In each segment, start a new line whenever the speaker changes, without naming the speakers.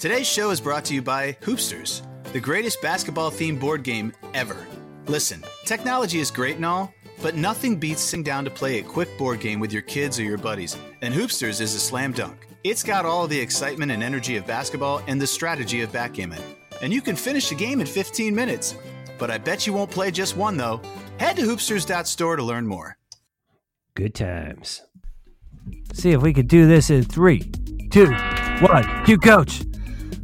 Today's show is brought to you by Hoopsters, the greatest basketball themed board game ever. Listen, technology is great and all, but nothing beats sitting down to play a quick board game with your kids or your buddies, and Hoopsters is a slam dunk. It's got all the excitement and energy of basketball and the strategy of backgammon. And you can finish a game in 15 minutes. But I bet you won't play just one, though. Head to hoopsters.store to learn more.
Good times. See if we could do this in three, two, one. You coach.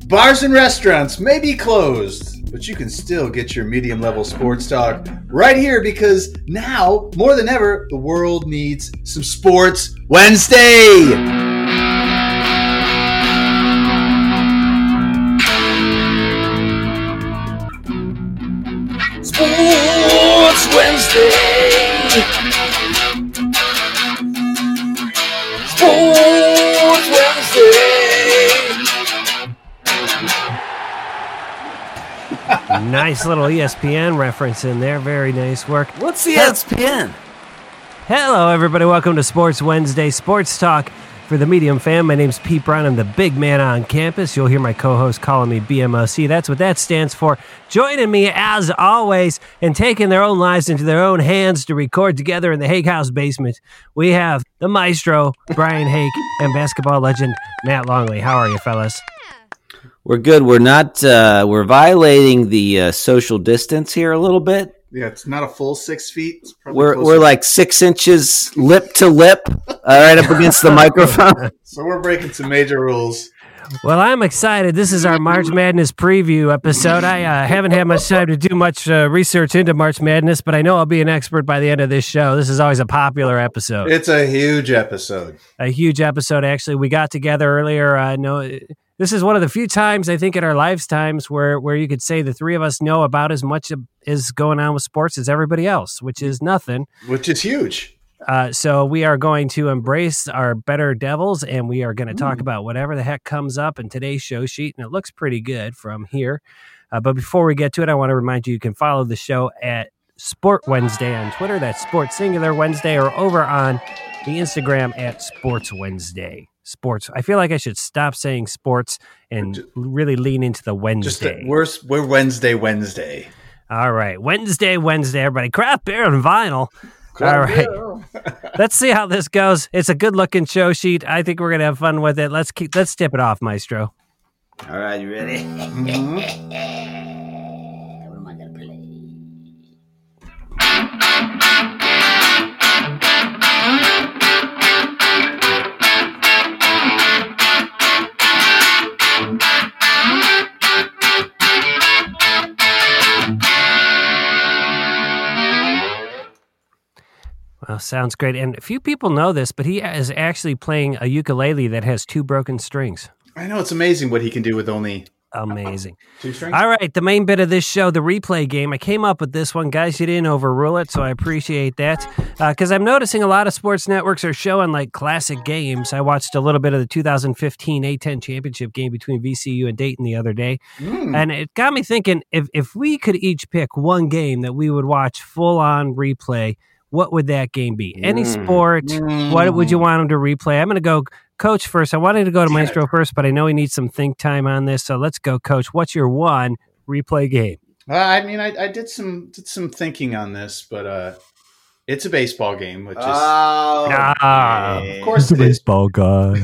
Bars and restaurants may be closed, but you can still get your medium level sports talk right here because now, more than ever, the world needs some Sports Wednesday.
Nice little ESPN reference in there. Very nice work.
What's the ESPN?
Hello, everybody. Welcome to Sports Wednesday Sports Talk for the Medium fan. My name's Pete Brown. I'm the big man on campus. You'll hear my co host calling me BMOC. That's what that stands for. Joining me, as always, and taking their own lives into their own hands to record together in the Hake House basement, we have the maestro, Brian Hake, and basketball legend, Matt Longley. How are you, fellas?
We're good. We're not. Uh, we're violating the uh, social distance here a little bit.
Yeah, it's not a full six feet. It's probably
We're
closer-
we're like six inches lip to lip, all right, up against the microphone.
so we're breaking some major rules.
Well, I'm excited. This is our March Madness preview episode. I uh, haven't had much time to do much uh, research into March Madness, but I know I'll be an expert by the end of this show. This is always a popular episode,
It's a huge episode.
a huge episode. Actually, we got together earlier. I know this is one of the few times I think in our lifetimes where where you could say the three of us know about as much is going on with sports as everybody else, which is nothing.
Which is huge.
Uh, so we are going to embrace our better devils, and we are going to talk about whatever the heck comes up in today's show sheet, and it looks pretty good from here. Uh, but before we get to it, I want to remind you you can follow the show at Sport Wednesday on Twitter. That's Sports Singular Wednesday, or over on the Instagram at Sports Wednesday. Sports. I feel like I should stop saying sports and really lean into the
Just
Wednesday.
a, we're we're Wednesday, Wednesday.
All right, Wednesday, Wednesday, everybody. Craft beer and vinyl. All right. Let's see how this goes. It's a good looking show sheet. I think we're gonna have fun with it. Let's keep let's tip it off, Maestro.
All right, you ready? Mm-hmm.
What am I gonna play?
Well, sounds great. And few people know this, but he is actually playing a ukulele that has two broken strings.
I know it's amazing what he can do with only
Amazing.
two strings.
All right, the main bit of this show, the replay game. I came up with this one, guys. You didn't overrule it, so I appreciate that. Because I'm noticing a lot of sports networks are showing like classic games. I watched a little bit of the 2015 A10 championship game between VCU and Dayton the other day,
Mm.
and it got me thinking: if if we could each pick one game that we would watch full on replay, what would that game be? Any
Mm.
sport? What would you
Mm.
want them to replay? I'm going to go coach first. I wanted to go to Maestro first, but I know he needs some think time on this. So let's go, coach. What's your one replay game?
Uh, I mean, I, I did some did some thinking on this, but uh, it's a baseball game, which is
Oh,
of course it is.
Baseball, guy.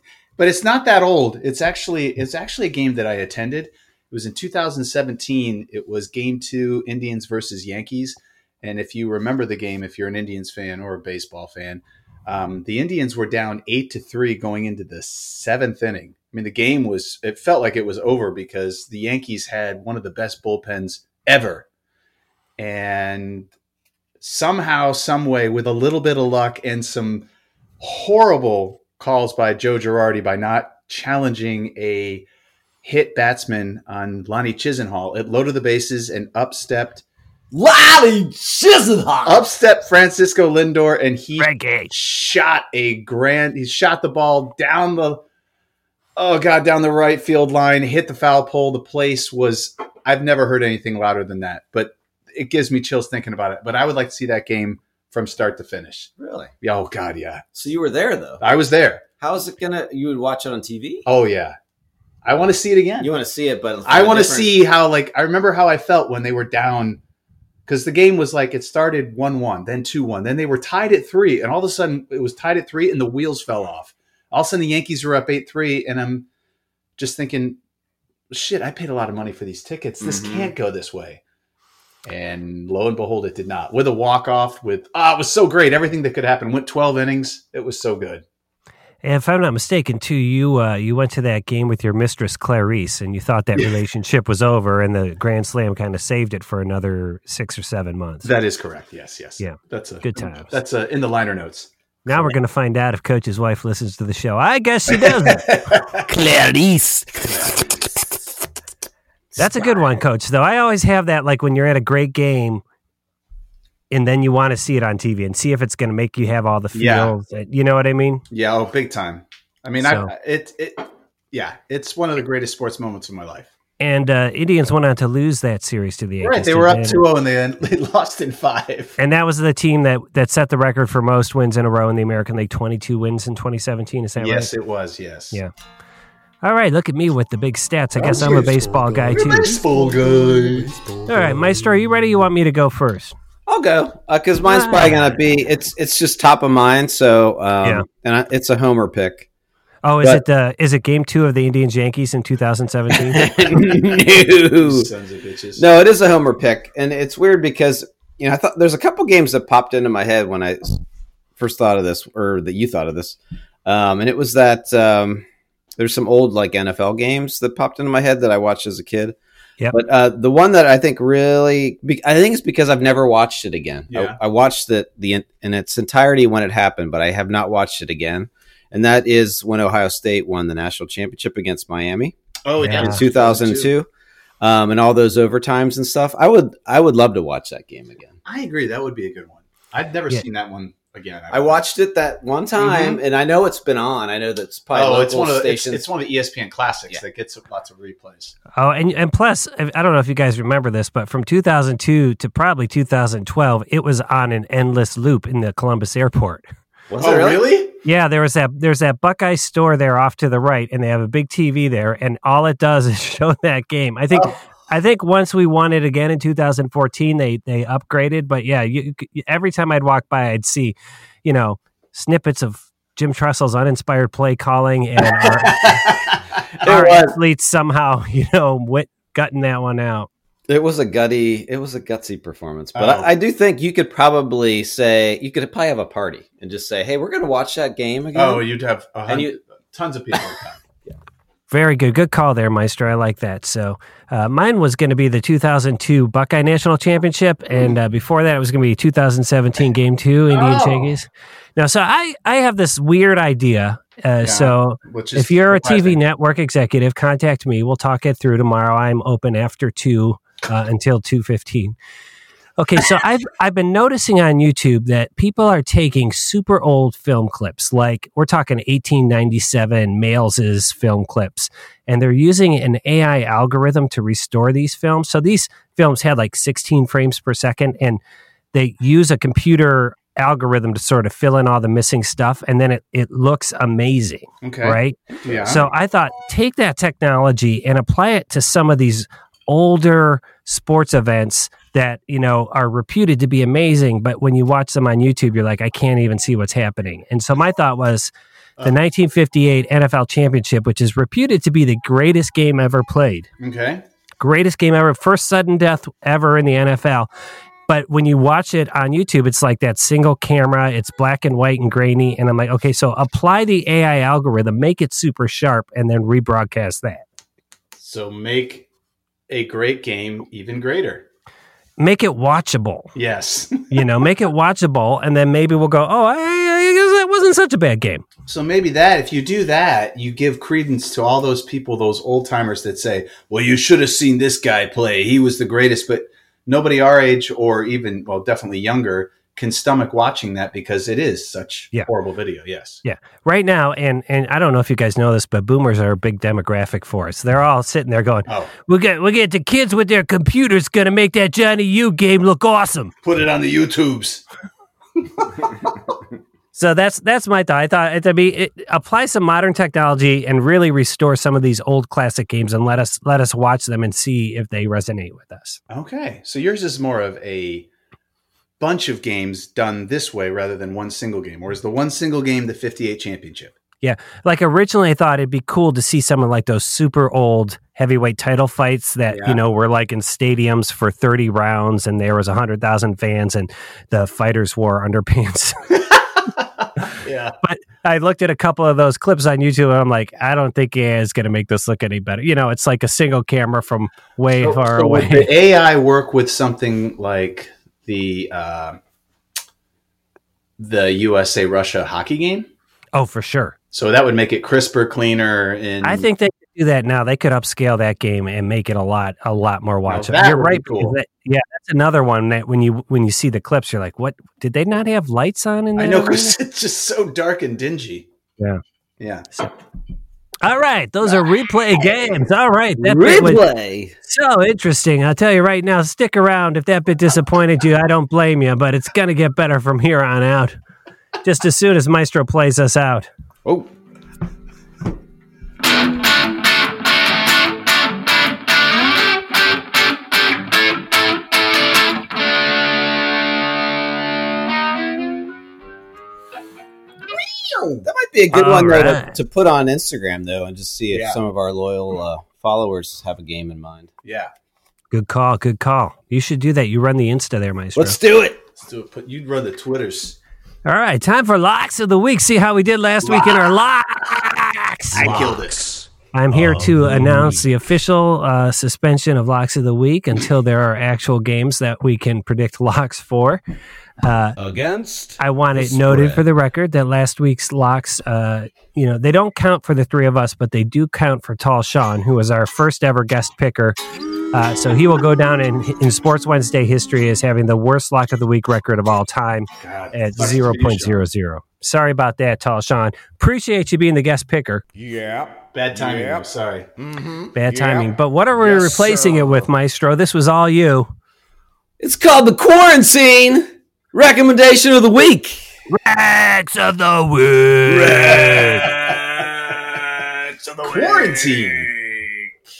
but it's not that old. It's actually it's actually a game that I attended. It was in 2017. It was Game Two, Indians versus Yankees. And if you remember the game, if you're an Indians fan or a baseball fan, um, the Indians were down eight to three going into the seventh inning. I mean, the game was it felt like it was over because the Yankees had one of the best bullpens ever, and somehow, some way, with a little bit of luck and some horrible calls by Joe Girardi by not challenging a hit batsman on Lonnie Chisenhall. It loaded the bases and upstepped
Lonnie Chisenhall.
upstepped Francisco Lindor and he
Reggae.
shot a grand he shot the ball down the oh god down the right field line hit the foul pole the place was I've never heard anything louder than that but it gives me chills thinking about it but I would like to see that game from start to finish
Really?
Yeah, oh god yeah
So you were there though.
I was there
How is it gonna? You would watch it on TV?
oh yeah I want to see it again.
You want to see it, but
I want to see how like I remember how I felt when they were down because the game was like it started one one, then two one, then they were tied at three, and all of a sudden it was tied at three, and the wheels fell off. All of a sudden the Yankees were up eight three, and I'm just thinking, shit, I paid a lot of money for these tickets. This
Mhm.
can't go this way. And lo and behold, it did not. With a walk off, with ah, it was so great. Everything that could happen went twelve innings. It was so good.
And if I'm not mistaken, too, you uh, you went to that game with your mistress Clarice, and you thought that relationship was over, and the Grand Slam kind of saved it for another six or seven months.
That is correct. Yes, yes.
Yeah.
that's a
Good time.
That's a, in the liner notes.
now we're going to find out if Coach's wife listens to the show. I guess she doesn't.
Clarice.
That's a good one, Coach. Though I always have that, like when you're at a great game, and then you want to see it on TV and see if it's going to make you have all the feels. Yeah. You know what I mean?
Yeah, oh, big time. I mean,
So-
I it it yeah, it's one of the greatest sports moments of my life.
And uh, Indians went on to lose that series to the Yankees.
Right, they were up
didn't
2-0 and they, they lost in 5.
And that was the team that, that set the record for most wins in a row in the American League 22 wins in 2017. Is that
Yes,
right?
it was. Yes.
Yeah. All right, look at me with the big stats. I guess I'm a baseball guy too.
Baseball guy.
All right, Maestro, are you ready? You want me to go first?
I'll go because mine's probably gonna be it's it's just top of mind. So um,
Yeah.
and I, it's a homer pick.
Oh, is
But-
it uh, is it game two of the Indians Yankees in 2017?
no.
Sons of bitches.
No, it is a homer pick, and it's weird because you know I thought there's a couple games that popped into my head when I first thought of this, or that you thought of this, um, and it was that um, there's some old like NFL games that popped into my head that I watched as a kid.
Yep.
But uh, the one that I think really, I think it's because I've never watched it again.
Yeah.
I, I watched it the in its entirety when it happened, but I have not watched it again. And that is when Ohio State won the national championship against Miami
Oh,
Yeah.
yeah.
in 2002 um, and all those overtimes and stuff i would i would love to watch that game again
I agree. That would be a good one. I've never
Yeah.
seen that one again.
i watched it that one mm-hmm. time and i know it's been on i know that's probably
Oh,
local
it's one of the,
stations
it's one of the ESPN classics
Yeah.
that gets lots of replays.
oh, and and plus, I I don't know if you guys remember this, but from 2002 to probably 2012, it was on an endless loop in the Columbus airport.
was
oh,
it really?
really?
Yeah, there was that there's that Buckeye store there off to the right, and they have a big TV there, and all it does is show that game. I think
Oh.
I think once we won it again in 2014, they they upgraded. But yeah, you, you- every time I'd walk by, I'd see, you know, snippets of Jim Tressel's uninspired play calling and our, our athletes somehow, you know, wit, gutting that one out.
it was a gutty it was a gutsy performance but
Oh.
I, I do think you could probably say you could probably have a party and just say hey we're going to watch that game again
oh, you'd have a
And
hun-
you-
tons of people.
Very good. Good call there, Meister. I like that. So uh, mine was going to be the 2002 Buckeye National Championship. And uh, before that, it was going to be 2017 Game 2 Indian
Oh.
Yankees. Now, so I, I have this weird idea. Uh, So
Which
if you're a TV network executive, contact me. We'll talk it through tomorrow. I'm open after 2 uh, until 2.15. Okay, so I've I've been noticing on YouTube that people are taking super old film clips, like we're talking 1897 Méliès's film clips, and they're using an AI algorithm to restore these films. So these films had like 16 frames per second, and they use a computer algorithm to sort of fill in all the missing stuff, and then it, it looks amazing,
Okay.
right?
Yeah.
So I thought take that technology and apply it to some of these older sports events that you know are reputed to be amazing but when you watch them on YouTube you're like I can't even see what's happening. And so my thought was the
Uh.
1958 NFL championship which is reputed to be the greatest game ever played.
okay.
Greatest game ever, first sudden death ever in the NFL. But when you watch it on YouTube, it's like that single camera, it's black and white and grainy. And I'm like, okay, so apply the AI algorithm, make it super sharp, and then rebroadcast that.
So make a great game even greater.
Make it watchable,
Yes.
you know, make it watchable, and then maybe we'll go, oh, I, I guess that wasn't such a bad game.
So maybe that if you do that, you give credence to all those people, those old timers that say, "Well, you should have seen this guy play. He was the greatest." But nobody our age or even well, definitely younger can stomach watching that because it is such
Yeah.
horrible video. Yes. Yeah.
Right now, and and I don't know if you guys know this, but boomers are a big demographic for us. They're all sitting there going,
Oh,
"We get we get the kids with their computers gonna make that Johnny U game look awesome."
put it on the YouTubes.
So that's that's my thought. I thought I mean, it, apply some modern technology and really restore some of these old classic games and let us let us watch them and see if they resonate with us.
Okay, so yours is more of a bunch of games done this way rather than one single game, or is the one single game the 58 championship? Yeah.
Like originally, I thought it'd be cool to see some of like those super old heavyweight title fights that
Yeah.
you know were like in stadiums for thirty rounds, and there was a hundred thousand fans, and the fighters wore underpants.
yeah.
But I looked at a couple of those clips on YouTube, and I'm like, I don't think AI is going to make this look any better. You know, it's like a single camera from way
So-
far
so would
away.
the AI work with something like the uh, the USA Russia hockey game?
oh, for sure.
So that would make it crisper, cleaner. And
I think they could do that now. They could upscale that game and make it a lot, a lot more watchable.
that
You're right.
cool.
that- yeah, that's another one that when you when you see the clips, you're like, what? Did they not have lights on in there?
I know because it's just so dark and dingy.
Yeah.
yeah.
All right, those are replay games. All right, that
Replay.
so interesting. I'll tell you right now. Stick around. If that bit disappointed you, I don't blame you, but it's gonna get better from here on out. Just as soon as Maestro plays us out.
Oh,
be a good
All
one though, to,
right.
to put on Instagram though, and just see if
Yeah.
some of our loyal uh, followers have a game in mind.
yeah.
Good call. Good call. You should do that. You run the Insta there, Maestro.
Let's do it.
Let's do it. Put you'd run the Twitters.
All right, time for locks of the week. See how we did last week in our locks.
I killed it.
I'm here to announce the official uh, suspension of locks of the week until there are actual games that we can predict locks for. Uh,
Against
I want it noted for the record that last week's locks, uh, you know, they don't count for the three of us, but they do count for Tall Sean, who was our first ever guest picker. Uh, so he will go down in, in Sports Wednesday history as having the worst lock of the week record of all time
God,
at zero point zero zero. Sorry about that, Tall Sean. Appreciate you being the guest picker.
Yeah.
Bad timing.
Yeah.
though, Sorry.
Mm-hmm.
Bad
Yeah.
timing. But what are we
Yes,
replacing
sir.
it with, Maestro? This was all you.
It's called the quarantine recommendation of the week.
Rex of the week.
Quarantine.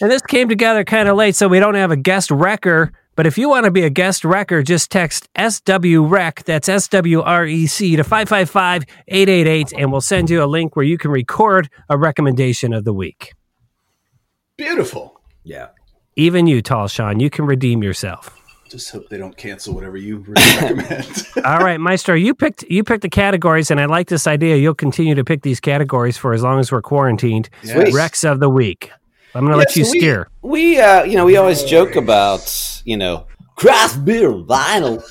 And this came together kind of late, so we don't have a guest wrecker. But if you want to be a guest wrecker, just text SWREC, that's S W R E C, to 555 888, and we'll send you a link where you can record a recommendation of the week.
Beautiful.
Yeah.
Even you, Tall Sean, you can redeem yourself.
Just hope they don't cancel whatever you recommend.
All right, Maestro, you picked you picked the categories, and I like this idea. You'll continue to pick these categories for as long as we're quarantined.
Yes.
Rex of the week. I'm going to let you
so we-
steer.
We, uh, you know, we always joke about, you know, craft beer vinyl.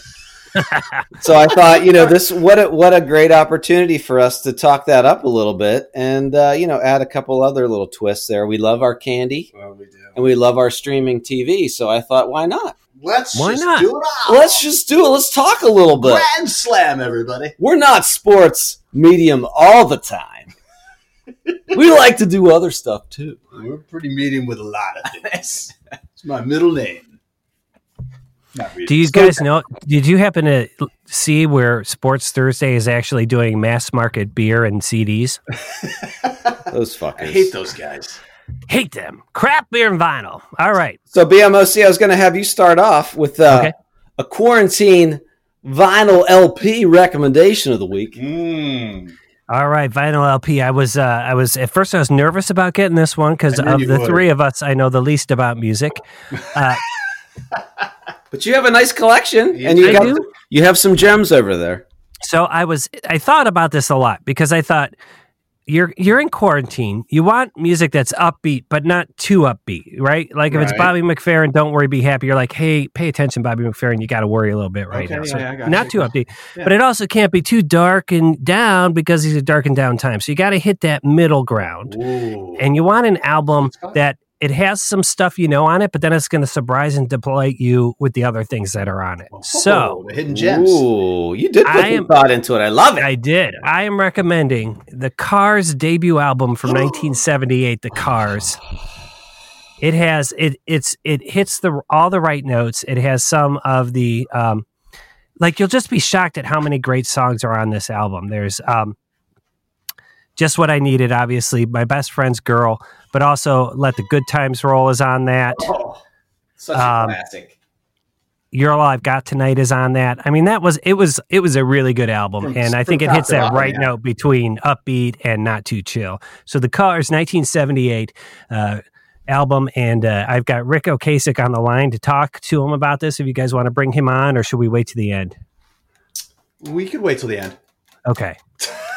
so I thought, you know, this what a, what a great opportunity for us to talk that up a little bit and uh, you know add a couple other little twists there. We love our candy
well, we do.
and we love our streaming TV, so I thought, why not?
Let's
Why
just
not?
do it all.
Let's just do it. Let's talk a little bit.
Grand slam, everybody.
We're not sports medium all the time. We like to do other stuff too.
We're pretty medium with a lot of things. it's my middle name. Not really.
Do you guys know? Did you happen to see where Sports Thursday is actually doing mass market beer and CDs?
Those fuckers.
I hate those guys.
Hate them. Crap beer and vinyl. All right.
So BMOC, I was going to have you start off with uh,
Okay.
a quarantine vinyl LP recommendation of the week.
Mm.
All right, vinyl LP. I was, uh, I was at first I was nervous about getting this one because of the
would.
three of us, I know the least about music. Uh,
But you have a nice collection, and you
I
got
do.
you have some gems over there.
so I was, I thought about this a lot because I thought you're you're in quarantine. You want music that's upbeat, but not too upbeat, right? Like if it's Bobby McFerrin, don't worry, be happy. You're like, hey, pay attention, Bobby McFerrin. You got to worry a little bit right
Okay,
now. So
yeah,
not
you.
too upbeat,
Yeah.
but it also can't be too dark and down because these are dark and down times. So you got to hit that middle ground,
Ooh.
and you want an album that it has some stuff you know on it, but then it's going to surprise and delight you with the other things that are on it. So.
the hidden gems.
Ooh, you did put
I
some
am-
thought into it. I love it.
I did. I am recommending the Cars debut album from 1978, The Cars. It has it it's it hits the all the right notes. It has some of the um like you'll just be shocked at how many great songs are on this album. There's um, just what I needed, obviously, my best friend's girl, but also let the good times roll is on that.
Oh, such a
Um,
classic.
You're all I've got tonight is on that. I mean, that was it was it was a really good album,
From-
and I think it hits that right
yeah.
note between upbeat and not too chill. So the Cars, 1978 uh, album, and uh, I've got Ric Ocasek on the line to talk to him about this. If you guys want to bring him on, or should we wait to the end?
We could wait till the end.
Okay.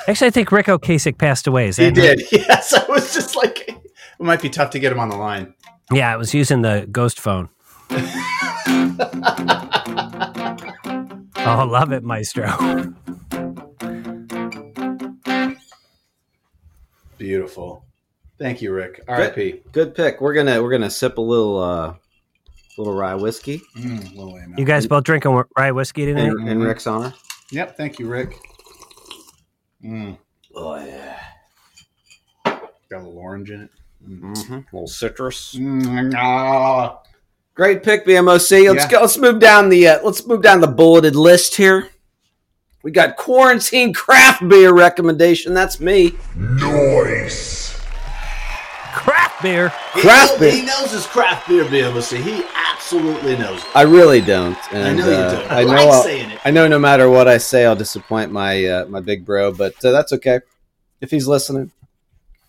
Actually, I think Ric Ocasek passed away.
He
him?
did. Yes, I was just like, it might be tough to get him on the line.
Yeah, I was using the ghost phone. oh, love it, Maestro.
Beautiful. Thank you, Ric. R.I.P.
Good pick. We're gonna we're gonna sip a little uh little rye whiskey
Mm, little.
You guys both drinking rye whiskey tonight?
in, in Ric's honor.
Yep. Thank you, Rick. Mm,
Oh yeah.
got a little orange in it.
Mm-hmm. A little citrus.
Mm, ah.
Great pick, BMOC. Let's
Yeah.
go. Let's move down the uh, let's move down the bulleted list here. We got quarantine craft beer recommendation. That's me. Noise.
Craft beer.
Craft
he,
beer.
He knows his craft beer, BMC. He absolutely knows it.
I really don't. And,
I know you
uh,
do.
I
I
know.
like
I'll-
saying it.
I know. No matter what I say, I'll disappoint my uh, my big bro. But uh, that's okay if he's listening.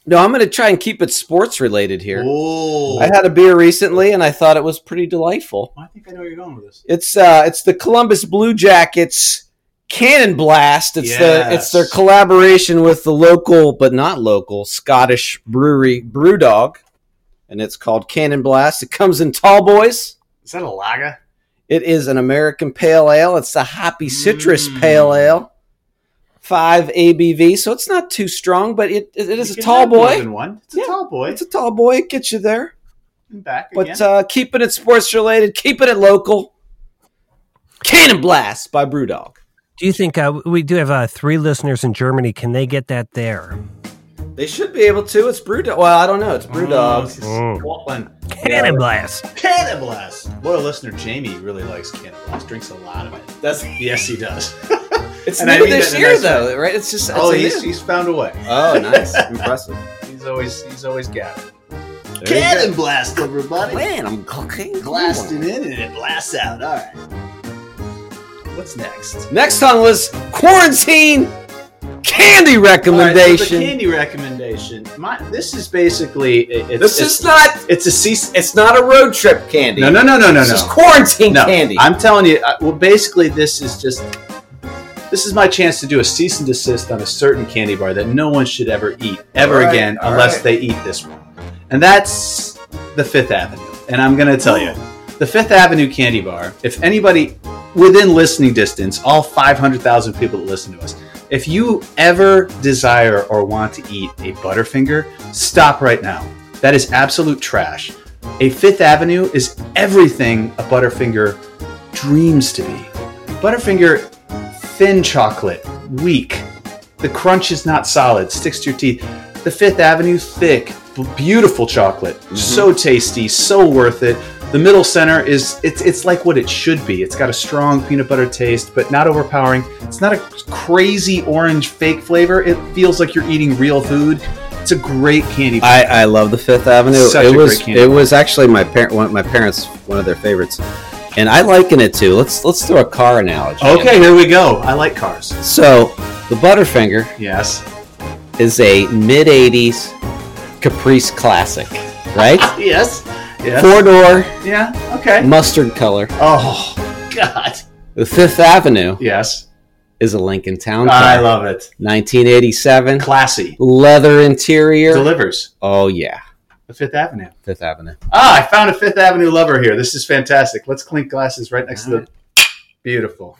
No, I'm going to try and keep it sports related here.
Oh,
I had a beer recently, and I thought it was pretty delightful.
I think I know where you're going with this.
It's uh, it's the Columbus Blue Jackets Cannon Blast. It's the it's their collaboration with the local but not local Scottish brewery Brewdog, and it's called Cannon Blast. It comes in tall boys.
Is that a lager?
It is an American pale ale. It's the hoppy citrus
Mm.
pale ale. Five ABV, so it's not too strong, but it it is a tall
have more
boy.
than one. It's
Yeah.
a tall boy.
It's a tall boy. It gets you there.
And back
But
again.
uh, keeping it sports related, keeping it local. Cannon Blast by Brewdog.
Do you think uh, we do have uh, three listeners in Germany? Can they get that there?
They should be able to. It's Brewdog. Well, I don't know. It's
Oh,
Brewdog.
this is
Mm.
Scotland.
Cannon blast.
Cannon Blast. Loyal listener Jamie really likes Cannon Blast. Drinks a lot of it.
That's
Yes, he does.
it's
And I
new
mean
this
that in a
year,
nice
though, right? It's just it's
oh, he's, he's found a way.
oh, nice, impressive.
He's always he's always got it.
There
Cannon. Blast, everybody.
Man, I'm cooking.
Blasting in and it blasts out. All right. What's next?
Next on was quarantine candy
All right, so
recommendation.
the candy recommendation. My, this is basically it- it's,
this
it's,
is not.
it's a cease.
It's not a road trip candy.
No, no, no, no, no,
This
no.
is quarantine
no,
candy.
I'm telling you. uh, Well, basically, this is just this is my chance to do a cease and desist on a certain candy bar that no one should ever eat ever
right,
again unless
right.
they eat this one, and that's the Fifth Avenue. And I'm going to tell you, the Fifth Avenue candy bar. If anybody within listening distance, all 500,000 people that listen to us, if you ever desire or want to eat a Butterfinger, stop right now. That is absolute trash. A Fifth Avenue is everything a Butterfinger dreams to be. Butterfinger, thin chocolate, weak. The crunch is not solid, sticks to your teeth. The Fifth Avenue, thick, beautiful chocolate, mm-hmm. so tasty, so worth it. The middle center is it's it's like what it should be. It's got a strong peanut butter taste, but not overpowering. It's not a crazy orange fake flavor. It feels like you're eating real food. It's a great candy. bar.
I, I love the Fifth Avenue.
Such
it was it
bar.
was actually my parent one my parents one of their favorites, and I liken it to let's let's do a car analogy.
okay, here we go. I like cars.
So the Butterfinger
Yes.
is a mid '80s Caprice classic, right?
Yes. Yes.
Four door
Yeah. Okay.
mustard color.
Oh God.
The Fifth Avenue
Yes.
is a Lincoln Town Car.
I love it.
1987,
Classy.
leather interior.
Delivers.
oh yeah,
The Fifth Avenue.
Fifth Avenue.
Ah, I found a Fifth Avenue lover here. This is fantastic. Let's clink glasses right next to the. Beautiful.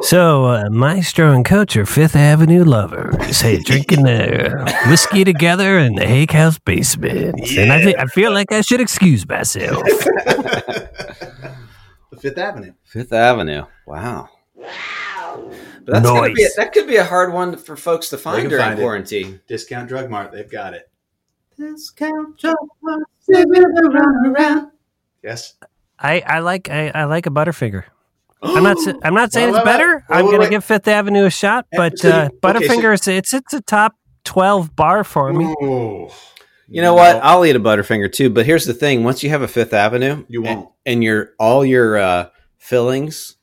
So, uh, Maestro and Coach are Fifth Avenue lovers. Hey, drinking the whiskey together in the Hake House basement. And I, think I feel like I should excuse myself.
The Fifth Avenue.
Fifth Avenue. Wow. But that's gonna be a, that could be a hard one for folks to find during
find it. Discount Drug Mart. They've got it.
Discount
Yes.
I, I like I, I like a Butterfinger. I'm not. I'm not saying
Wait,
it's
wait, wait.
better.
Wait,
I'm going to give Fifth Avenue a shot, but
so you-
uh,
okay, so-
it's it's a top twelve bar for me.
Ooh.
You know what? I'll eat a Butterfinger too. But here's the thing: once you have a Fifth Avenue,
You
and-
won't.
and, your all your uh, fillings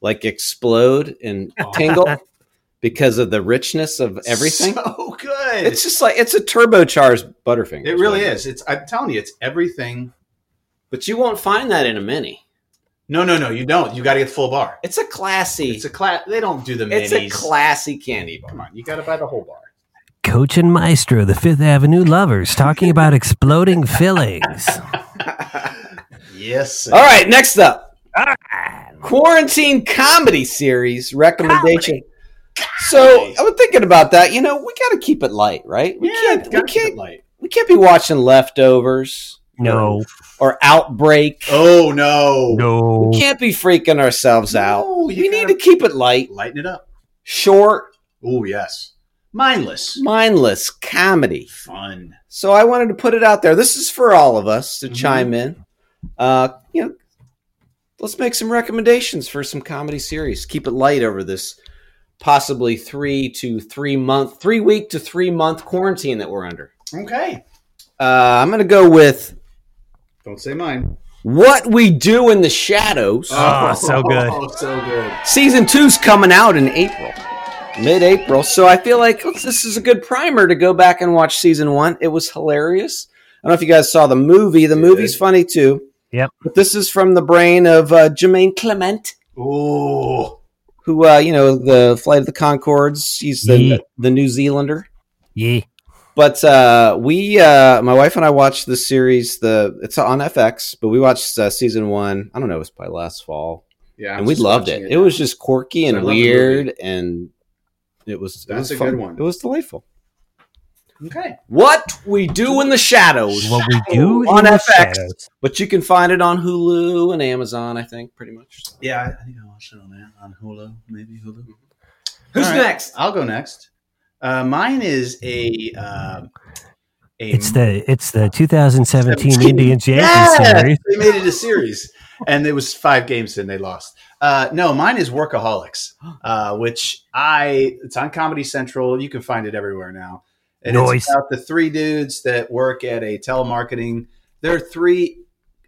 like explode and tingle because of the richness of everything.
So good.
it's just like it's a turbocharged Butterfinger.
it really is. It's. I'm telling you, it's everything.
But you won't find that in a mini.
No, no, no. You don't. You got to get the full bar.
It's a classy.
It's a class. They don't do the minis.
it's a classy candy bar.
Come on, you got to buy the whole bar.
Coach and Maestro, the Fifth Avenue lovers, talking about exploding fillings.
Yes. sir.
All right, next up, quarantine comedy series recommendation. So I was thinking about that. You know, we got to keep it light, right? We
Yeah,
can't. We
keep it
can't.
light.
We can't be watching leftovers
No,
or outbreak.
Oh no.
no.
We can't be freaking ourselves out.
No, you
we need
gotta-
keep it light,
Lighten it up.
short,
Oh yes. Mindless.
mindless comedy.
Fun.
So I wanted to put it out there. This is for all of us to
Mhm.
chime in. Uh, you know, let's make some recommendations for some comedy series. Keep it light over this possibly three to three month, three week to three month quarantine that we're under.
Okay.
Uh, I'm going to go with
Don't say mine.
What We Do in the Shadows.
Oh, so good.
Oh, so good.
Season two's coming out in April, mid April. So I feel like let's- this is a good primer to go back and watch season one. It was hilarious. I don't know if you guys saw the movie. The movie's funny too.
Yep.
But this is from the brain of uh, Jermaine Clement,
Oh.
Who, uh, you know, the Flight of the Conchords. He's the,
Yeah.
the New Zealander.
Yeah.
But uh, we, uh, my wife and I watched the series. The it's on FX, but we watched uh, season one. I don't know, it was probably last fall,
Yeah. I'm
and we loved
watching
it. It, was just quirky and weird, and it was. it
That's
was
a
fun.
good one.
It was delightful.
Okay.
What we do in the shadows,
What we do
on
in the
FX,
shadows.
but you can find it on Hulu and Amazon. I think pretty much.
Yeah, I think I watched it on that on Hulu, maybe Hulu.
Who's
All right.
next?
I'll go next. Uh, mine is a. Um, a
It's the it's the 2017
17.
Indians Yankees
Yeah!
series.
They made it a series, and it was five games and they lost. Uh, no, mine is Workaholics, uh, which I it's on Comedy Central. You can find it everywhere now. And
Nice.
it's about the three dudes that work at a telemarketing. They're three.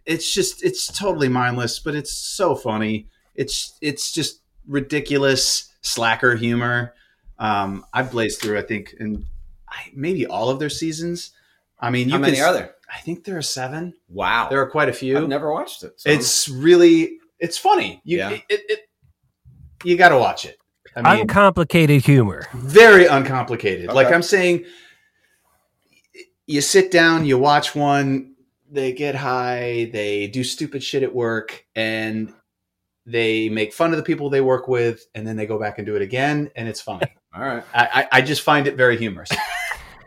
It's just it's totally mindless, but it's so funny. It's it's just ridiculous slacker humor. Um, I blazed through, I think, and I, maybe all of their seasons. I mean, you
How many
can,
are there?
I think there are seven.
Wow,
There are quite a few.
I've never watched it. so-
it's really it's funny. You
Yeah.
it, it, it- you got to watch it. I mean,
Uncomplicated humor.
very uncomplicated.
Okay.
Like I'm saying, you sit down, you watch one, they get high, they do stupid shit at work, and they make fun of the people they work with, and then they go back and do it again, and it's funny.
all right.
I, I, I just find it very humorous.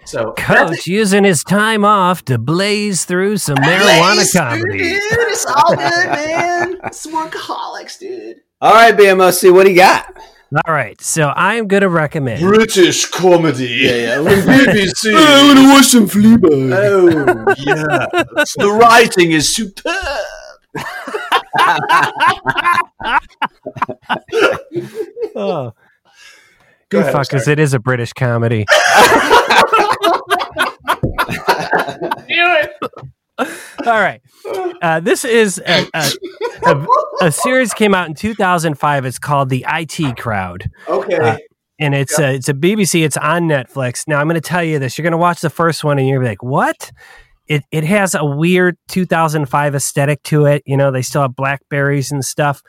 So
Coach using his time off to blaze through some marijuana
Blaze,
comedy.
dude, it's all good, man. It's workaholics, dude.
All right, BMOC, what do you got?
All right, so I'm going to recommend.
British comedy.
yeah. Yeah.
BBC.
I want to watch some Fleabag.
Oh yeah, the writing is superb.
Oh,
Go
you
ahead, I'm
fuckers! It is a British comedy. All right, uh, this is a, a, a, a series came out in 2005. It's called The IT Crowd.
Okay.
Uh, and it's a, it's a BBC. It's on Netflix. Now I'm going to tell you this. You're going to watch the first one, and you're like, "What?" It it has a weird 2005 aesthetic to it. You know, they still have blackberries and stuff.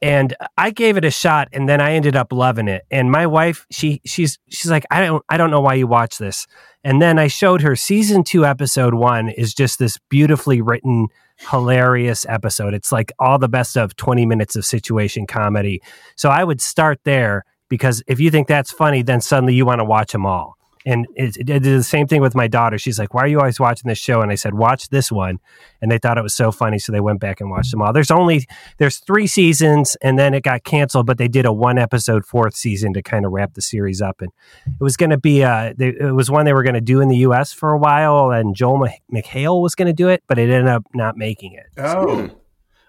And I gave it a shot, and then I ended up loving it. And my wife, she she's she's like, "I don't I don't know why you watch this." And then I showed her season two, episode one is just this beautifully written, hilarious episode. It's like all the best of 20 minutes of situation comedy. So I would start there because if you think that's funny, then suddenly you want to watch them all. And it, it did the same thing with my daughter. She's like, "Why are you always watching this show?" And I said, "Watch this one." And they thought it was so funny, so they went back and watched them all. There's only there's three seasons, and then it got canceled. But they did a one episode fourth season to kind of wrap the series up. And it was going to be uh, they, it was one they were going to do in the U.S. for a while, and Joel Mc- McHale was going to do it, but it ended up not making it.
Oh,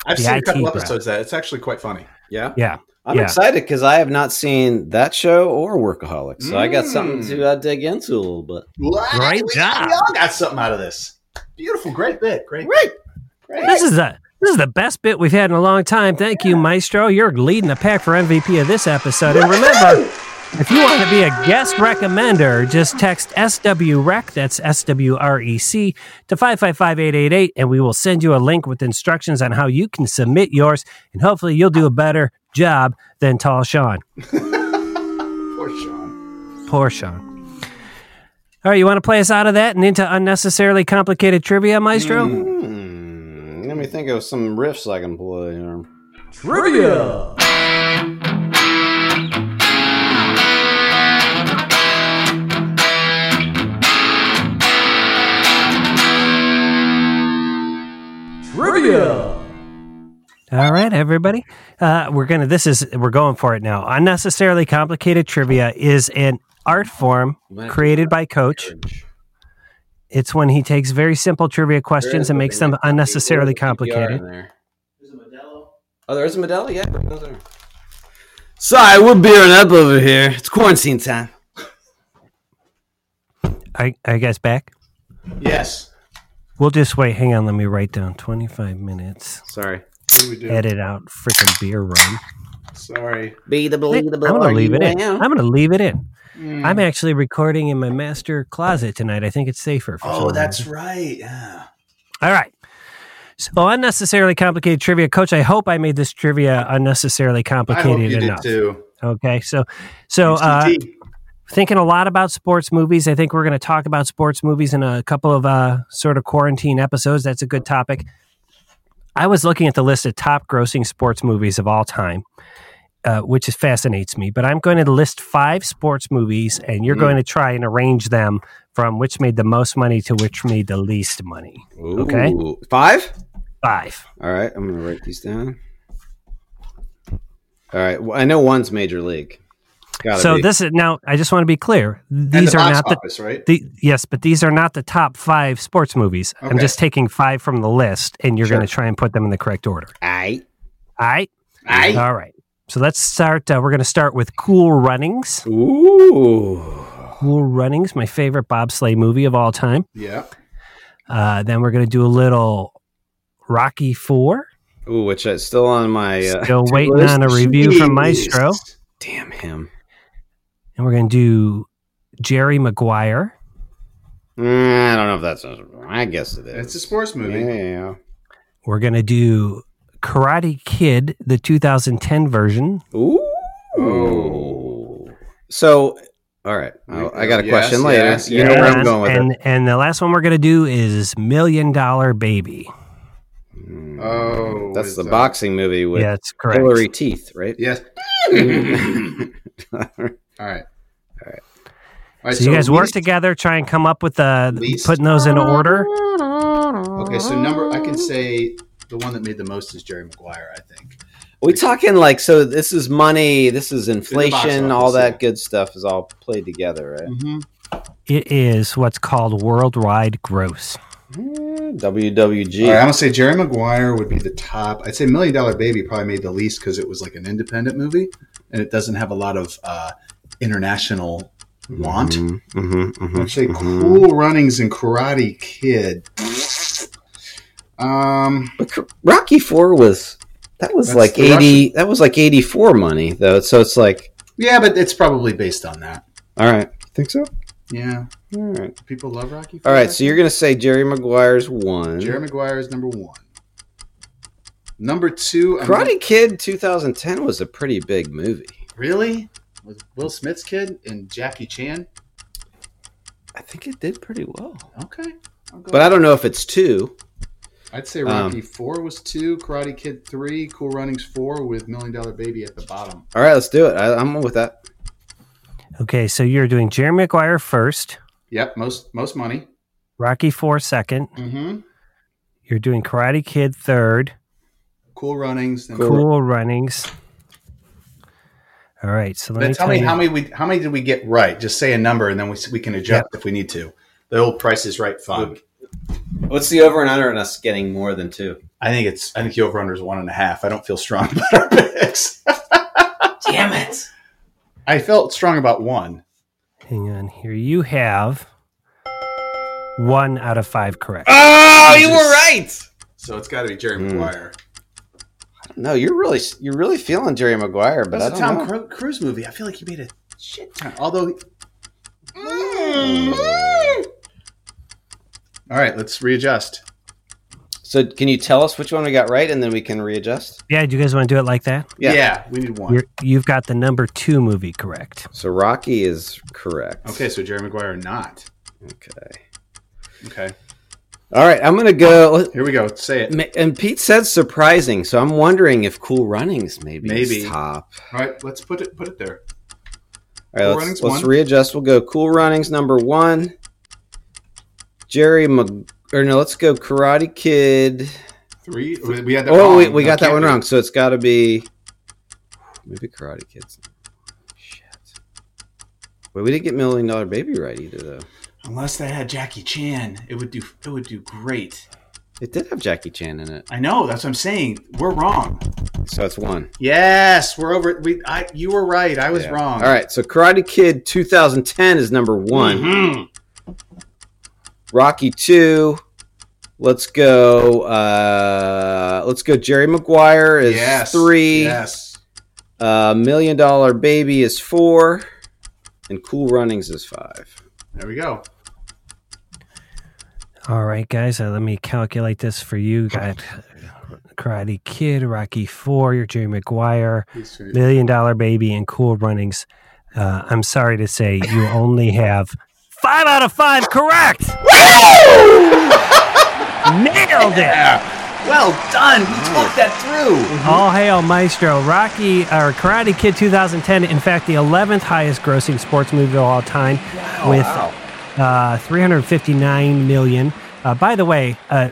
I've
The
seen a couple
crowd.
episodes of that. It's actually quite funny.
Yeah.
Yeah.
I'm
Yeah.
excited because I have not seen that show or Workaholics, so I got
Mm.
something to uh, dig into a little bit.
Great
we,
job.
We all got something out of this. Beautiful, great bit, great.
Great, great.
This is the this is the best bit we've had in a long time. Thank you, Maestro. You're leading the pack for MVP of this episode. And remember, if you want to be a guest recommender, just text SWREC, that's S W R E C, to 555888, and we will send you a link with instructions on how you can submit yours. And hopefully, you'll do a better job than Tall Sean.
Poor Sean.
Poor Sean. All right, you want to play us out of that and into unnecessarily complicated trivia, Maestro?
Hmm, let me think of some riffs I can play. here.
Trivia. Trivia.
All right, everybody. Uh, we're gonna. This is we're going for it now. Unnecessarily complicated trivia is an art form created by Coach. It's when he takes very simple trivia questions and makes them unnecessarily complicated.
Oh, there is a Modelo? Yeah. those in. Sorry, we're beering up over here. It's quarantine time.
Are, are you guys back?
Yes.
We'll just wait. Hang on. Let me write down twenty five minutes.
Sorry.
What do we do?
Edit out freaking beer run.
Sorry.
Be the believe the
I'm gonna leave it in. I'm gonna leave it in. I'm actually recording in my master closet tonight. I think it's safer. For
Oh, that's
reason.
right. Yeah.
All right. So unnecessarily complicated trivia, Coach. I hope I made this trivia unnecessarily
I hope
complicated
you
enough.
did too.
Okay, so so uh,
UCT.
Thinking a lot about sports movies. I think we're going to talk about sports movies in a couple of uh, sort of quarantine episodes. That's a good topic. I was looking at the list of top grossing sports movies of all time, uh, which is, fascinates me. But I'm going to list five sports movies, and you're
Mm.
going to try and arrange them from which made the most money to which made the least money. Okay.
Five?
Five.
All right. I'm going to write these down. All right. Well, I know one's Major League.
So
be.
this is now. I just want to be clear. These
the
are not the
right?
The, yes, but these are not the top five sports movies. I'm just taking five from the list, and you're
Sure.
going to try and put them in the correct order. All right.
Aye.
All right. So let's start. Uh, we're going to start with Cool Runnings.
Ooh.
Cool Runnings, my favorite bobsleigh movie of all time.
Yeah.
Uh, then we're going to do a little Rocky Four.
Ooh, which is still on my. Uh,
Still waiting
list.
on a review from Maestro.
Damn him.
And we're going to do Jerry Maguire.
Mm, I don't know if that's. I guess it is.
It's a sports movie.
Yeah.
We're going to do Karate Kid, the 2010 version.
Ooh.
Oh.
So, all right. I, I got a
Yes,
question later.
yes,
you know where I'm
And-
going with
and,
it.
And the last one we're going to do is Million Dollar Baby.
Mm,
Oh,
that's the
uh,
boxing movie with
yeah, that's correct.
Hillary Teeth, right?
Yes.
All
All right.
All right.
All right,
So, you guys work together, try and come up with the
Least-
putting those in order.
Okay, so number I can say the one that made the most is Jerry Maguire. I think.
we talking like so? This is money. This is inflation. all
office,
that
yeah.
good stuff is all played together, right?
Mm-hmm.
It is what's called worldwide gross.
Mm, WWG.
All right, I'm gonna say Jerry Maguire would be the top. I'd say Million Dollar Baby probably made the least because it was like an independent movie and it doesn't have a lot of uh, international want.
Mhm, mhm, mhm,
I'd say
mhm.
Cool Runnings and Karate Kid. Um,
But Rocky Four was that was like
the
eighty. That was like eighty four money though. So it's like,
yeah, but it's probably based on that.
all right, think so?
Yeah,
All right,
people love Rocky.
all
IV.
So you're gonna say Jerry Maguire's one.
Jerry Maguire is number one. Number two, I'm
Karate Kid 2010 was a pretty big movie.
Really? With Will Smith's kid and Jackie Chan?
I think it did pretty well,
Okay. I'll go
but I don't know if it's two.
I'd say
um,
Rocky 4 was 2, Karate Kid 3, Cool Runnings 4 with Million Dollar Baby at the bottom.
All right, let's do it. I, I'm with that.
Okay, so you're doing Jerry Maguire first,
Yep, most most money.
Rocky Four second.
Mm-hmm.
You're doing Karate Kid third,
Cool Runnings. Then
Cool, Runnings. All right, so let
Then
me
tell
tell
me
you.
how many we how many did we get right? Just say a number and then we we can adjust if we need to. The old Price is Right fun.
What's the over and under on us getting more than two?
I think it's. I think the over under is one and a half. I don't feel strong about our picks.
Damn it!
I felt strong about one.
Hang on here. You have one out of five correct.
Oh, you
Jesus.
were right.
So it's got to be Jerry
Hmm.
Maguire.
No, you're really you're really feeling Jerry Maguire, but
That's a
don't
Tom
know.
Cruise movie. I feel like he made a shit ton. Although, mm-hmm. all right, let's readjust.
So, can you tell us which one we got right, and then we can readjust?
Yeah, do you guys want to do it like that?
Yeah.
Yeah, we need one.
You're, you've got the number two movie correct.
So Rocky is correct.
Okay, so Jerry Maguire not.
Okay.
Okay,
All right, I'm gonna go.
here we go. Say it.
And Pete said surprising, so I'm wondering if Cool Runnings maybe
Maybe.
is top.
All right, let's put it put it there.
All right,
Cool
let's, let's readjust. We'll go Cool Runnings number one. Jerry Mag- or no, let's go Karate Kid.
Three. We had that.
Oh,
wrong.
we, we
No,
got that one
be.
wrong. So it's got to be maybe Karate Kids. Shit. Wait, we didn't get Million Dollar Baby right either, though.
Unless they had Jackie Chan, it would do. It would do great.
It did have Jackie Chan in it,
I know. That's what I'm saying. We're wrong.
so it's one.
Yes, we're over. We. I. You were right. I was
Yeah.
wrong.
All right, so Karate Kid 2010 is number one.
Mhm.
Rocky two. Let's go. Uh, let's go. Jerry Maguire is
Yes.
three.
Yes.
Uh, Million Dollar Baby is four, and Cool Runnings is five.
There we go.
All right, guys, uh, let me calculate this for you. Got Karate Kid, Rocky Four, your Jerry Maguire, Million Dollar Baby, and Cool Runnings. Uh, I'm sorry to say you only have five out of five correct. Nailed it.
Well done. We talked that through.
All hail Maestro. Rocky or Karate Kid 2010, in fact, the 11th highest grossing sports movie of all time with uh, 359 million. Uh, by the way, uh,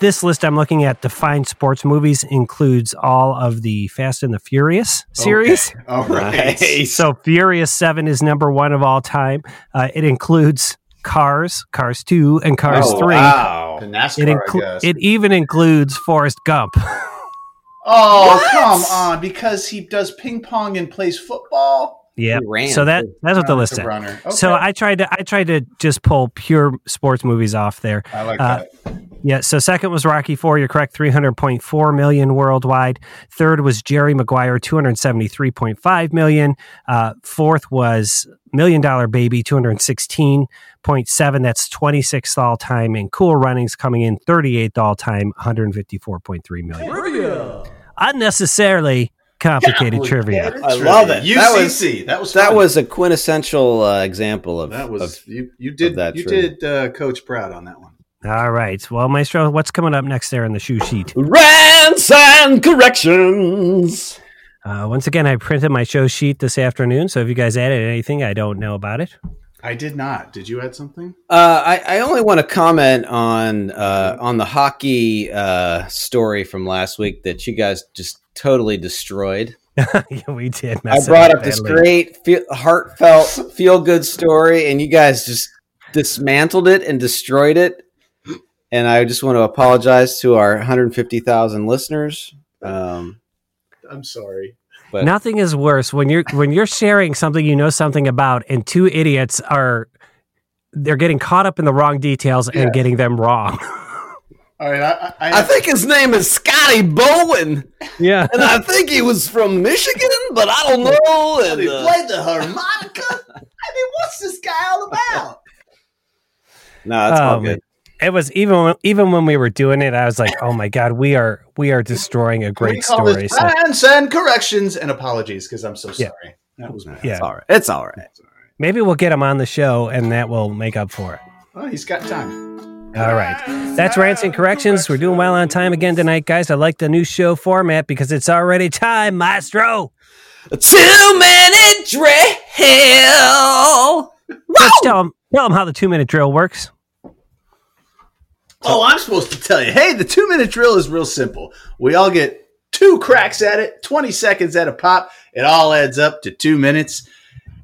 this list I'm looking at, Defined Sports Movies, includes all of the Fast and the Furious series.
Okay. All right.
So Furious 7 is number one of all time. Uh, it includes Cars, Cars 2, and Cars
Oh,
3.
Wow.
The NASCAR,
It,
I
inclu-
guess.
it even includes Forrest Gump.
oh,
What?
come on. Because he does ping pong and plays football?
Yeah. So that that's what the list
it's a
said.
runner.
So I tried to I tried to just pull pure sports movies off there.
I like
uh,
that.
Yeah. So second was Rocky Four. You're correct. Three hundred point four million worldwide. Third was Jerry Maguire. Two hundred seventy three point five million. Uh, fourth was Million Dollar Baby. Two hundred sixteen point seven. That's twenty sixth all time. And Cool Runnings coming in thirty eighth all time. One hundred fifty four point three million.
Trivia.
Unnecessarily complicated trivia.
I love it.
UCC.
That was-
that was
that was a quintessential uh, example of
that was
of-
you. You did
that
you
trivia.
did uh, Coach proud on that one.
All right. Well, Maestro, what's coming up next there in the shoe sheet?
rants and corrections.
Uh, once again, I printed my show sheet this afternoon. So if you guys added anything, I don't know about it.
I did not. Did you add something?
Uh, I, I only want to comment on uh, on the hockey uh, story from last week that you guys just totally destroyed.
yeah, we did.
I
mess it
brought up this great, feel, heartfelt, feel good story, and you guys just dismantled it and destroyed it. And I just want to apologize to our 150,000 listeners. Um,
I'm sorry.
but
Nothing is worse when you're when you're sharing something you know something about, and two idiots are they're getting caught up in the wrong details
Yeah.
and getting them wrong.
All right. I, I,
I think his name is Scotty Bowen,
yeah.
and I think he was from Michigan, but I don't know. And, he uh, played
the harmonica. I mean, what's this guy all about?
no, it's all
Um,
good.
It was even when, even when we were doing it, I was like, "Oh my god, we are we are destroying a
we
great
call
story."
this
So,
rants and corrections and apologies because I'm so
Yeah.
sorry. That was bad.
yeah.
It's all right. It's all right.
maybe we'll get him on the show, and that will make up for it.
Well, he's got time.
All right. That's Rants and Corrections. We're doing well on time again tonight, guys. I like the new show format because it's already time, Maestro.
Two minute drill.
Let's tell them, tell them how the two minute drill works.
Oh, I'm supposed to tell you. Hey, the two minute drill is real simple. We all get two cracks at it, 20 seconds at a pop. It all adds up to two minutes.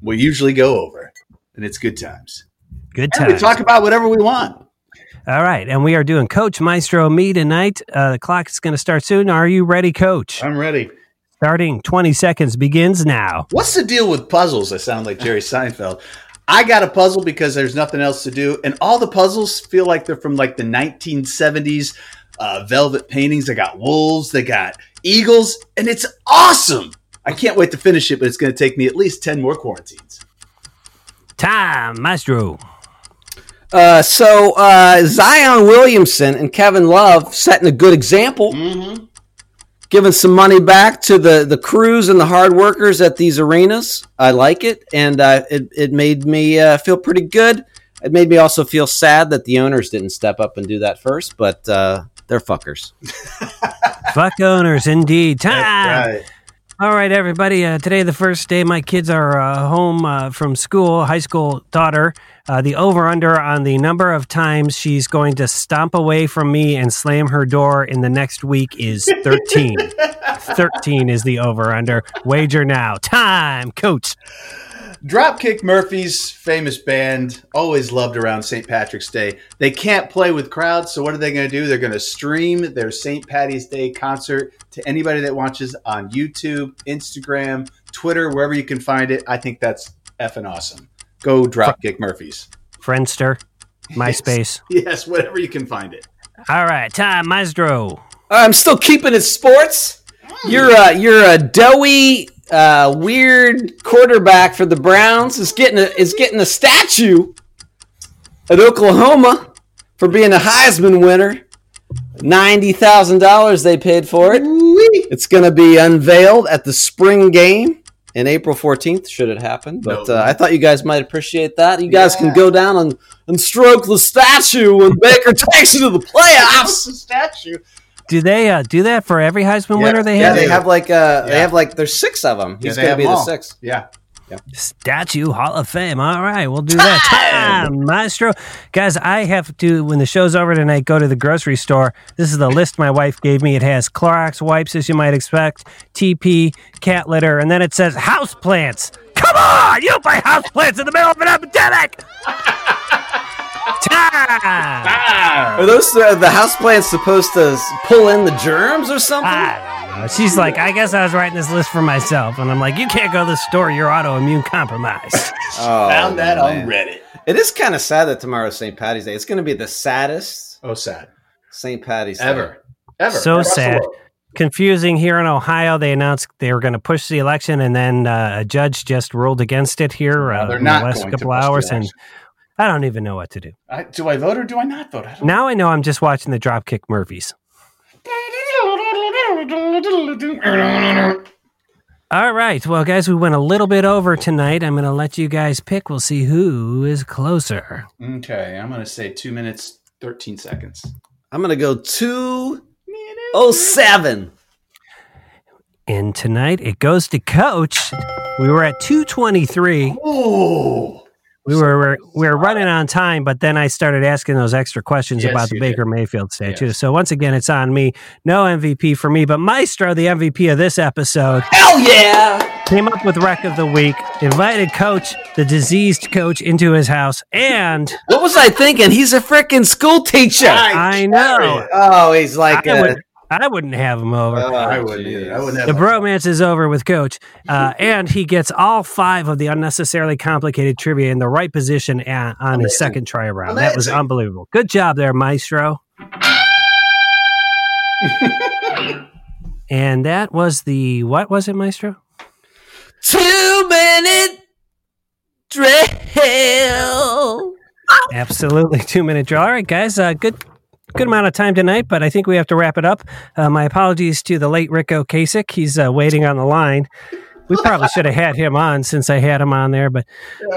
We usually go over, and it's good times.
Good
And we talk about whatever we want.
All right, and we are doing Coach Maestro me tonight. Uh, the clock is going to start soon. Are you ready, Coach?
I'm ready.
Starting 20 seconds begins now.
What's the deal with puzzles? I sound like Jerry Seinfeld. I got a puzzle because there's nothing else to do, and all the puzzles feel like they're from like the 1970s uh, velvet paintings. They got wolves, they got eagles, and it's awesome. I can't wait to finish it, but it's going to take me at least 10 more quarantines.
Time, Maestro.
Uh, so uh, Zion Williamson and Kevin Love setting a good example,
Mm-hmm.
Giving some money back to the the crews and the hard workers at these arenas. I like it, and uh, it it made me uh, feel pretty good. It made me also feel sad that the owners didn't step up and do that first, but uh, they're fuckers.
Fuck owners, indeed. Time. All right, everybody. Uh, today, the first day my kids are uh, home uh, from school, high school daughter. Uh, the over under on the number of times she's going to stomp away from me and slam her door in the next week is 13. 13 is the over under. Wager now. Time, coach.
Dropkick Murphys, famous band, always loved around St. Patrick's Day. They can't play with crowds, so what are they going to do? They're going to stream their St. Patty's Day concert to anybody that watches on YouTube, Instagram, Twitter, wherever you can find it. I think that's effing awesome. Go Dropkick Murphys.
Friendster, MySpace.
Yes, whatever you can find it.
All right, time, Maestro.
I'm still keeping it sports. You're a you're a doughy, uh, weird quarterback for the Browns. Is getting a, is getting a statue at Oklahoma for being a Heisman winner. Ninety thousand dollars they paid for it. It's going to be unveiled at the spring game in April fourteenth. Should it happen? But uh, I thought you guys might appreciate that. You guys
Yeah.
can go down and, and stroke the statue when Baker takes you to the playoffs.
the statue.
Do they uh, do that for every Heisman
Yeah.
winner they have?
Yeah,
have?
they have like uh, they have like there's six of them. He's
they
gonna be the
all.
sixth.
Yeah.
Statue Hall of Fame. All right, we'll do that. Time, Maestro. Guys, I have to, when the show's over tonight, go to the grocery store. This is the list my wife gave me. It has Clorox wipes, as you might expect, TP, cat litter, and then it says house plants. Come on, you buy house plants in the middle of an epidemic. Time.
Are those uh, the house plants supposed to pull in the germs or something?
I don't know. She's like, I guess I was writing this list for myself. And I'm like, you can't go to the store. You're autoimmune compromised.
Oh,
Found that
man.
on Reddit.
It is kind of sad that tomorrow's St. Patty's Day. It's going to be the saddest
Oh, sad.
St. Patty's Day.
Ever. Ever.
So
Across
sad. confusing here in Ohio. They announced they were going to push the election, and then uh, a judge just ruled against it here uh,
they're
in
not
the last couple hours, and
election.
I don't even know what to do.
I, do I vote or do I not vote? I don't
Now I know I'm just watching the Dropkick Murphys. All right, well, guys, we went a little bit over tonight. I'm going to let you guys pick. We'll see who is closer.
Okay, I'm going to say two minutes, 13 seconds.
I'm going to go two oh seven.
And tonight it goes to Coach. We were at 223.
Oh,
We were we were running on time, but then I started asking those extra questions
Yes,
about the
you
Baker Mayfield statue.
Yes.
So once again, it's on me. No MVP for me, but Maestro, the MVP of this episode,
Hell yeah!
came up with wreck of the week. Invited Coach, the diseased coach, into his house, and
What was I thinking? He's a freaking school teacher.
I know
Oh, he's like
I,
a,
would, I wouldn't have him over.
Oh,
I wouldn't either. I wouldn't have
the
much-
bromance is over with Coach, uh, and he gets all five of the unnecessarily complicated trivia in the right position a- on his second try around. That was unbelievable. Good job there, Maestro. and that was the what was it, Maestro?
two minute drill.
Absolutely, two minute drill. All right, guys, uh, good. Good amount of time tonight, but I think we have to wrap it up. Uh, my apologies to the late Ric Ocasek. He's uh, waiting on the line. We probably should have had him on since I had him on there, but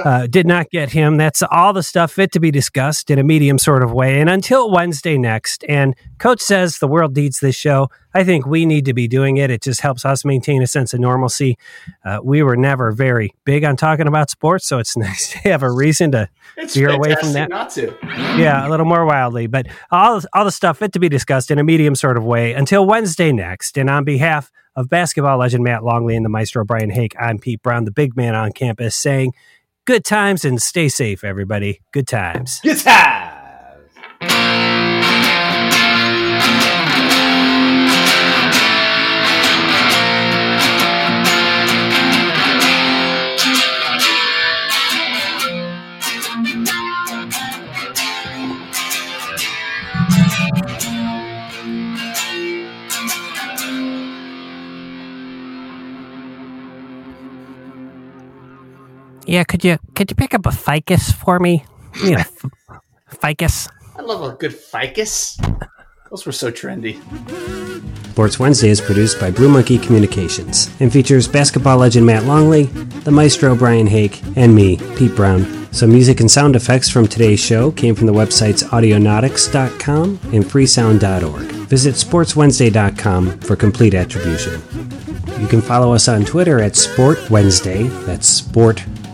uh, did not get him. That's all the stuff fit to be discussed in a medium sort of way. And until Wednesday next, and Coach says the world needs this show. I think we need to be doing it. It just helps us maintain a sense of normalcy. Uh, we were never very big on talking about sports, so it's nice to have a reason to
It's
veer away from that.
Not to.
yeah, a little more wildly, but all all the stuff fit to be discussed in a medium sort of way until Wednesday next. And on behalf of basketball legend Matt Longley and the maestro Brian Hake, I'm Pete Brown, the big man on campus, saying good times and stay safe, everybody. Good times.
Good times.
Yeah, could you could you pick up a ficus for me? You know, ficus.
I love a good ficus. Those were so trendy.
Sports Wednesday is produced by Blue Monkey Communications and features basketball legend Matt Longley, the maestro Brian Hake, and me, Pete Brown. Some music and sound effects from today's show came from the websites audionautix.com and freesound.org. Visit sportswednesday.com for complete attribution. You can follow us on Twitter at Sport Wednesday, that's sport